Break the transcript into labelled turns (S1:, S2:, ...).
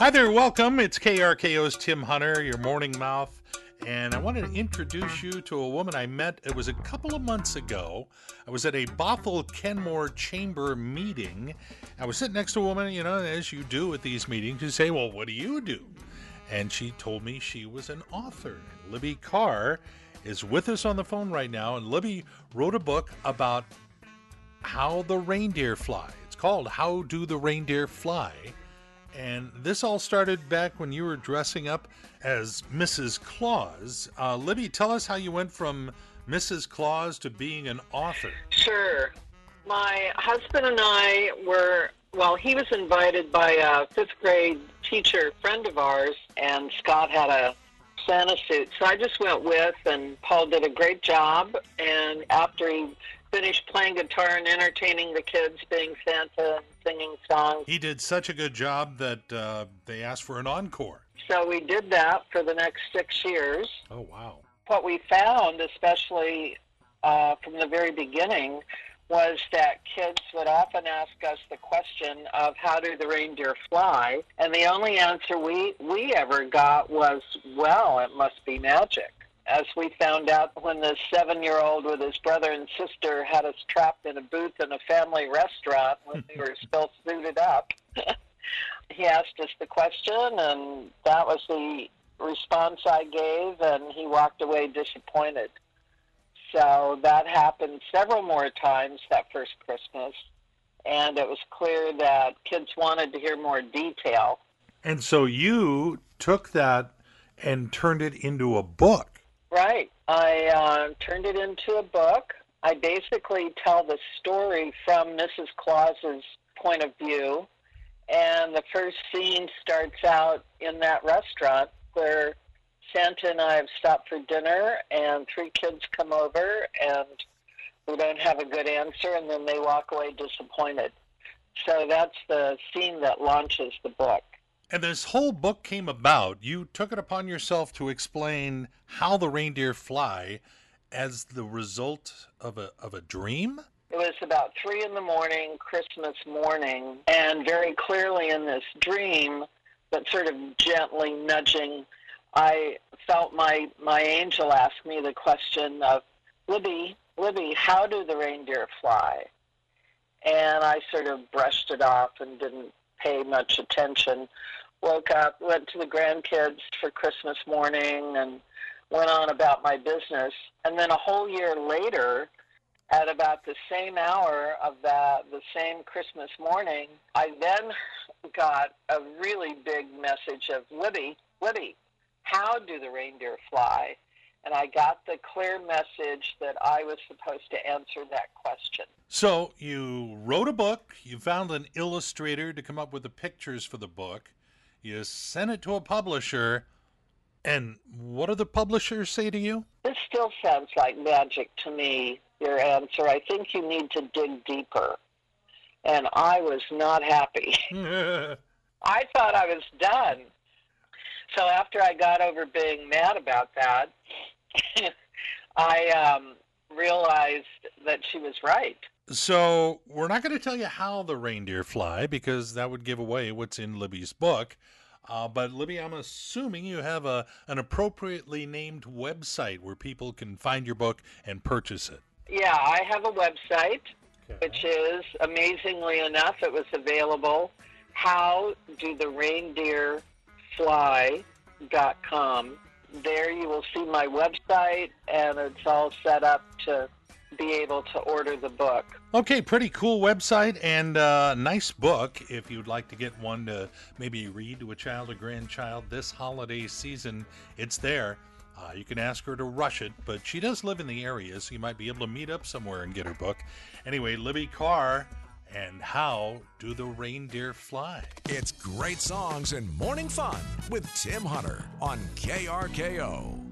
S1: Hi there, welcome. It's KRKO's Tim Hunter, your morning mouth. And I wanted to introduce you to a woman I met. It was a couple of months ago. I was at a Bothell Kenmore Chamber meeting. I was sitting next to a woman, you know, as you do at these meetings. You say, Well, what do you do? And she told me she was an author. Libby Carr is with us on the phone right now. And Libby wrote a book about how the reindeer fly. It's called How Do the Reindeer Fly? And this all started back when you were dressing up as Mrs. Claus. Uh, Libby, tell us how you went from Mrs. Claus to being an author.
S2: Sure. My husband and I were, well, he was invited by a fifth grade teacher friend of ours, and Scott had a Santa suit. So I just went with, and Paul did a great job. And after he finished playing guitar and entertaining the kids, being Santa and singing songs.
S1: He did such a good job that uh, they asked for an encore.
S2: So we did that for the next six years.
S1: Oh, wow.
S2: What we found, especially uh, from the very beginning, was that kids would often ask us the question of how do the reindeer fly? And the only answer we, we ever got was, well, it must be magic as we found out when the seven year old with his brother and sister had us trapped in a booth in a family restaurant when we were still suited up. he asked us the question, and that was the response I gave, and he walked away disappointed. So that happened several more times that first Christmas, and it was clear that kids wanted to hear more detail.
S1: And so you took that and turned it into a book.
S2: Right. I uh, turned it into a book. I basically tell the story from Mrs. Claus's point of view. And the first scene starts out in that restaurant where Santa and I have stopped for dinner, and three kids come over, and we don't have a good answer, and then they walk away disappointed. So that's the scene that launches the book.
S1: And this whole book came about. You took it upon yourself to explain how the reindeer fly as the result of a of a dream.
S2: It was about three in the morning, Christmas morning, and very clearly in this dream, but sort of gently nudging, I felt my my angel ask me the question of, Libby, Libby, how do the reindeer fly? And I sort of brushed it off and didn't pay much attention. Woke up, went to the grandkids for Christmas morning, and went on about my business. And then a whole year later, at about the same hour of that, the same Christmas morning, I then got a really big message of Libby, Libby, how do the reindeer fly? And I got the clear message that I was supposed to answer that question.
S1: So you wrote a book, you found an illustrator to come up with the pictures for the book, you sent it to a publisher, and what do the publishers say to you?
S2: This still sounds like magic to me, your answer. I think you need to dig deeper. And I was not happy. I thought I was done. So after I got over being mad about that, I um, realized that she was right.
S1: So we're not going to tell you how the reindeer fly because that would give away what's in Libby's book. Uh, but Libby, I'm assuming you have a an appropriately named website where people can find your book and purchase it.
S2: Yeah, I have a website, okay. which is amazingly enough, it was available. How do the reindeer fly.com. There you will see my website, and it's all set up to be able to order the book.
S1: Okay, pretty cool website and uh, nice book if you'd like to get one to maybe read to a child or grandchild this holiday season. It's there. Uh, you can ask her to rush it, but she does live in the area, so you might be able to meet up somewhere and get her book. Anyway, Libby Carr and How Do the Reindeer Fly?
S3: It's great songs and morning fun with Tim Hunter on KRKO.